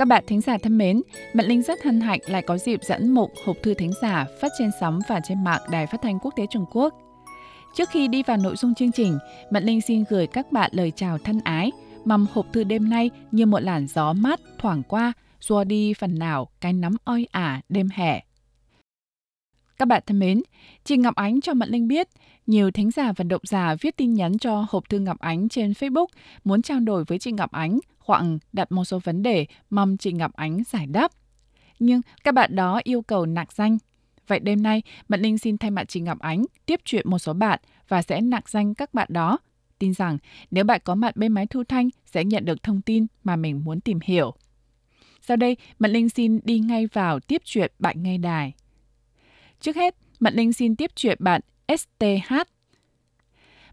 Các bạn thính giả thân mến, Mận Linh rất hân hạnh lại có dịp dẫn mục hộp thư thính giả phát trên sóng và trên mạng Đài Phát thanh Quốc tế Trung Quốc. Trước khi đi vào nội dung chương trình, Mận Linh xin gửi các bạn lời chào thân ái, Mầm hộp thư đêm nay như một làn gió mát thoảng qua, xua đi phần nào cái nắm oi ả đêm hè. Các bạn thân mến, chị Ngọc Ánh cho Mận Linh biết, nhiều thính giả và độc giả viết tin nhắn cho hộp thư Ngọc Ánh trên Facebook muốn trao đổi với chị Ngọc Ánh hoặc đặt một số vấn đề mong chị Ngọc Ánh giải đáp. Nhưng các bạn đó yêu cầu nạc danh. Vậy đêm nay, Mận Linh xin thay mặt chị Ngọc Ánh tiếp chuyện một số bạn và sẽ nạc danh các bạn đó. Tin rằng nếu bạn có mặt bên máy thu thanh sẽ nhận được thông tin mà mình muốn tìm hiểu. Sau đây, Mận Linh xin đi ngay vào tiếp chuyện bạn ngay đài. Trước hết, Mận Linh xin tiếp chuyện bạn STH.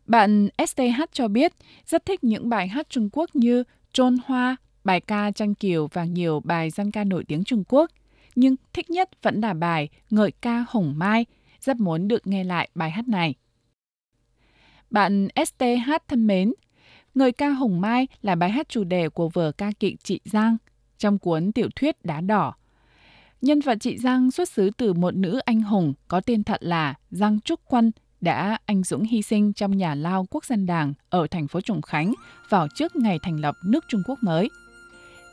Bạn STH cho biết rất thích những bài hát Trung Quốc như Trôn Hoa, bài ca Trăng Kiều và nhiều bài dân ca nổi tiếng Trung Quốc. Nhưng thích nhất vẫn là bài Ngợi ca Hồng Mai, rất muốn được nghe lại bài hát này. Bạn STH thân mến, Ngợi ca Hồng Mai là bài hát chủ đề của vở ca kịch Chị Giang trong cuốn tiểu thuyết Đá Đỏ. Nhân vật chị Giang xuất xứ từ một nữ anh hùng có tên thật là Giang Trúc Quân đã anh dũng hy sinh trong nhà lao quốc dân đảng ở thành phố Trùng Khánh vào trước ngày thành lập nước Trung Quốc mới.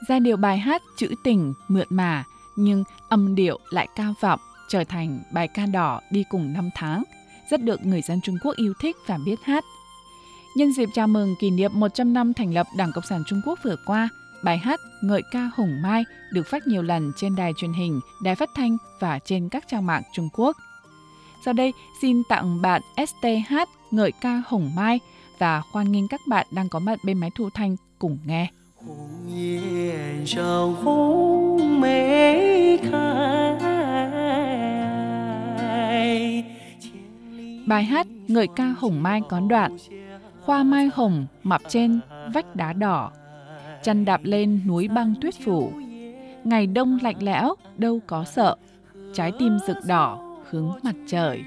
Giai điệu bài hát trữ tình, mượt mà, nhưng âm điệu lại cao vọng, trở thành bài ca đỏ đi cùng năm tháng, rất được người dân Trung Quốc yêu thích và biết hát. Nhân dịp chào mừng kỷ niệm 100 năm thành lập Đảng Cộng sản Trung Quốc vừa qua, bài hát Ngợi ca Hồng Mai được phát nhiều lần trên đài truyền hình, đài phát thanh và trên các trang mạng Trung Quốc. Sau đây, xin tặng bạn STH ngợi ca Hồng Mai và hoan nghênh các bạn đang có mặt bên máy thu thanh cùng nghe. Bài hát Ngợi ca Hồng Mai có đoạn Hoa mai hồng mập trên vách đá đỏ Chân đạp lên núi băng tuyết phủ Ngày đông lạnh lẽo đâu có sợ Trái tim rực đỏ hướng mặt trời.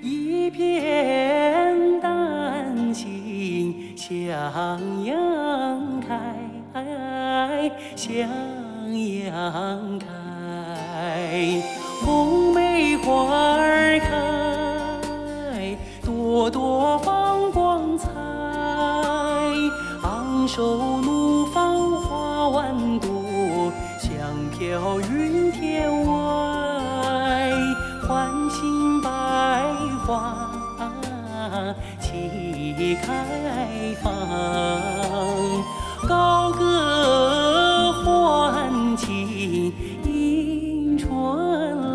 一片丹青向阳开，向阳开，红梅花儿开， 齐开放，高歌欢庆迎春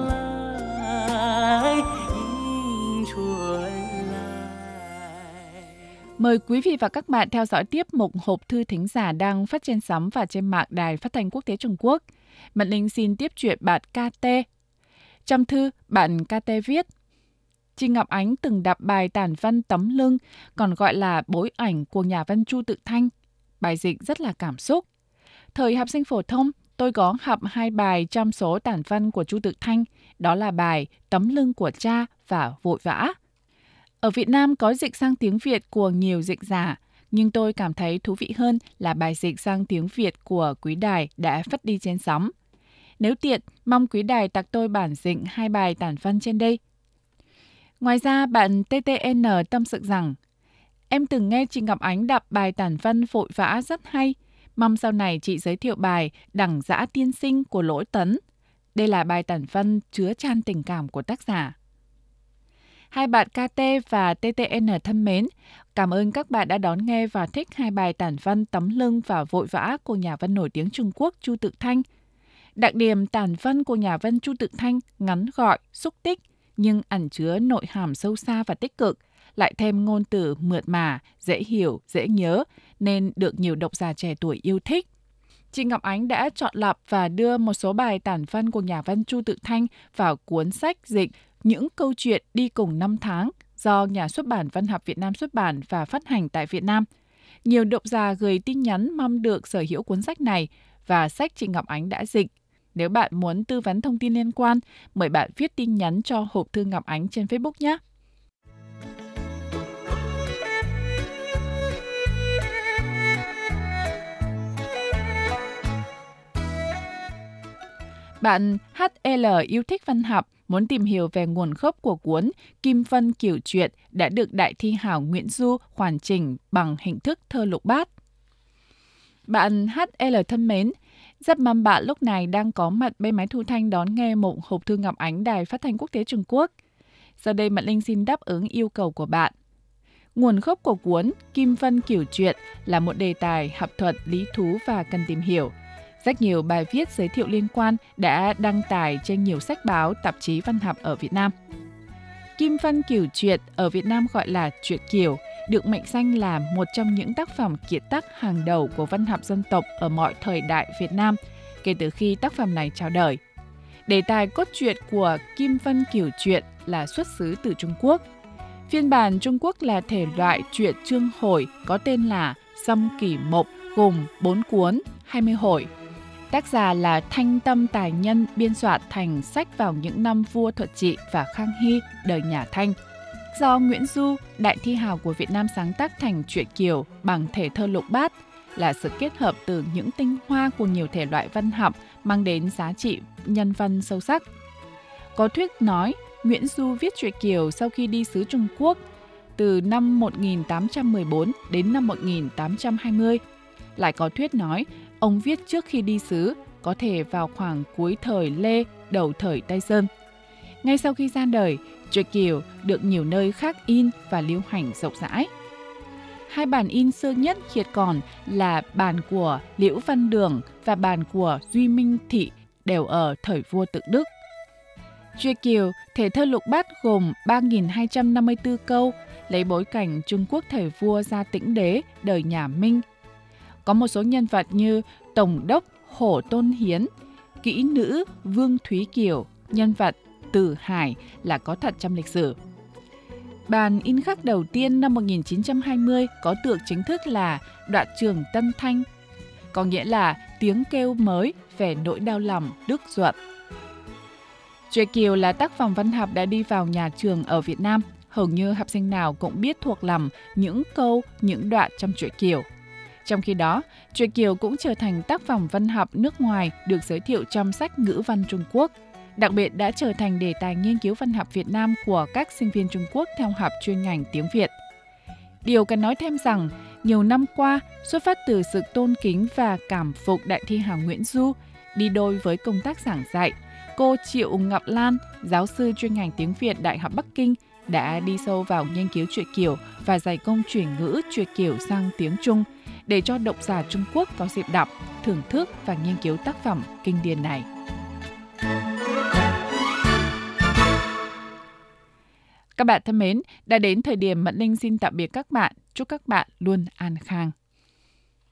来，迎春来。Mời quý vị và các bạn theo dõi tiếp mục hộp thư thính giả đang phát trên sóng và trên mạng Đài Phát thanh Quốc tế Trung Quốc. Mận Linh xin tiếp chuyện bạn KT trong thư, bạn KT viết, Chị Ngọc Ánh từng đọc bài tản văn Tấm Lưng, còn gọi là bối ảnh của nhà văn Chu Tự Thanh. Bài dịch rất là cảm xúc. Thời học sinh phổ thông, tôi có học hai bài trong số tản văn của Chu Tự Thanh, đó là bài Tấm Lưng của cha và Vội Vã. Ở Việt Nam có dịch sang tiếng Việt của nhiều dịch giả, nhưng tôi cảm thấy thú vị hơn là bài dịch sang tiếng Việt của quý đài đã phát đi trên sóng. Nếu tiện, mong quý đài tặng tôi bản dịch hai bài tản văn trên đây. Ngoài ra, bạn TTN tâm sự rằng Em từng nghe chị Ngọc Ánh đọc bài tản văn vội vã rất hay. Mong sau này chị giới thiệu bài Đẳng giã tiên sinh của Lỗi Tấn. Đây là bài tản văn chứa chan tình cảm của tác giả. Hai bạn KT và TTN thân mến, cảm ơn các bạn đã đón nghe và thích hai bài tản văn Tấm lưng và Vội vã của nhà văn nổi tiếng Trung Quốc Chu Tự Thanh – Đặc điểm tản văn của nhà văn Chu Tự Thanh ngắn gọi, xúc tích, nhưng ẩn chứa nội hàm sâu xa và tích cực, lại thêm ngôn từ mượt mà, dễ hiểu, dễ nhớ, nên được nhiều độc giả trẻ tuổi yêu thích. Chị Ngọc Ánh đã chọn lọc và đưa một số bài tản văn của nhà văn Chu Tự Thanh vào cuốn sách dịch Những câu chuyện đi cùng năm tháng do nhà xuất bản Văn học Việt Nam xuất bản và phát hành tại Việt Nam. Nhiều độc giả gửi tin nhắn mong được sở hữu cuốn sách này và sách chị Ngọc Ánh đã dịch nếu bạn muốn tư vấn thông tin liên quan, mời bạn viết tin nhắn cho hộp thư Ngọc Ánh trên Facebook nhé. Bạn HL yêu thích văn học, muốn tìm hiểu về nguồn gốc của cuốn Kim Vân Kiều Truyện đã được đại thi hảo Nguyễn Du hoàn chỉnh bằng hình thức thơ lục bát. Bạn HL thân mến, rất mong bạn lúc này đang có mặt bên máy thu thanh đón nghe một hộp thư ngọc ánh Đài Phát thanh Quốc tế Trung Quốc. giờ đây Mận Linh xin đáp ứng yêu cầu của bạn. Nguồn gốc của cuốn Kim Phân Kiểu Truyện là một đề tài học thuật, lý thú và cần tìm hiểu. Rất nhiều bài viết giới thiệu liên quan đã đăng tải trên nhiều sách báo, tạp chí văn học ở Việt Nam. Kim Phân Kiểu Truyện ở Việt Nam gọi là truyện kiểu được mệnh danh là một trong những tác phẩm kiệt tác hàng đầu của văn học dân tộc ở mọi thời đại Việt Nam kể từ khi tác phẩm này chào đời. Đề tài cốt truyện của Kim Vân Kiểu Truyện là xuất xứ từ Trung Quốc. Phiên bản Trung Quốc là thể loại truyện trương hồi có tên là Sâm Kỷ Mộc gồm 4 cuốn, 20 hồi. Tác giả là Thanh Tâm Tài Nhân biên soạn thành sách vào những năm vua Thuật Trị và Khang Hy đời nhà Thanh. Do Nguyễn Du, đại thi hào của Việt Nam sáng tác thành truyện Kiều bằng thể thơ lục bát là sự kết hợp từ những tinh hoa của nhiều thể loại văn học mang đến giá trị nhân văn sâu sắc. Có thuyết nói Nguyễn Du viết truyện Kiều sau khi đi xứ Trung Quốc từ năm 1814 đến năm 1820. Lại có thuyết nói ông viết trước khi đi xứ, có thể vào khoảng cuối thời Lê, đầu thời Tây Sơn. Ngay sau khi ra đời, truyện Kiều được nhiều nơi khác in và lưu hành rộng rãi. Hai bản in xưa nhất hiện còn là bản của Liễu Văn Đường và bản của Duy Minh Thị đều ở thời vua tự Đức. Truyện Kiều, thể thơ lục bát gồm 3.254 câu, lấy bối cảnh Trung Quốc thời vua gia tĩnh đế, đời nhà Minh. Có một số nhân vật như Tổng đốc Hổ Tôn Hiến, kỹ nữ Vương Thúy Kiều, nhân vật Tử Hải là có thật trong lịch sử. Bản in khắc đầu tiên năm 1920 có tượng chính thức là đoạn trường Tân Thanh, có nghĩa là tiếng kêu mới về nỗi đau lòng đức ruột. Truyện Kiều là tác phẩm văn học đã đi vào nhà trường ở Việt Nam. Hầu như học sinh nào cũng biết thuộc lòng những câu, những đoạn trong truyện Kiều. Trong khi đó, truyện Kiều cũng trở thành tác phẩm văn học nước ngoài được giới thiệu trong sách ngữ văn Trung Quốc. Đặc biệt đã trở thành đề tài nghiên cứu văn học Việt Nam của các sinh viên Trung Quốc theo học chuyên ngành tiếng Việt. Điều cần nói thêm rằng, nhiều năm qua, xuất phát từ sự tôn kính và cảm phục đại thi hào Nguyễn Du, đi đôi với công tác giảng dạy – cô Triệu Ngọc Lan, giáo sư chuyên ngành tiếng Việt Đại học Bắc Kinh, đã đi sâu vào nghiên cứu truyện Kiều và dạy công chuyển ngữ truyện Kiều sang tiếng Trung để cho độc giả Trung Quốc có dịp đọc, thưởng thức và nghiên cứu tác phẩm kinh điển này. Các bạn thân mến, đã đến thời điểm Mận Linh xin tạm biệt các bạn. Chúc các bạn luôn an khang.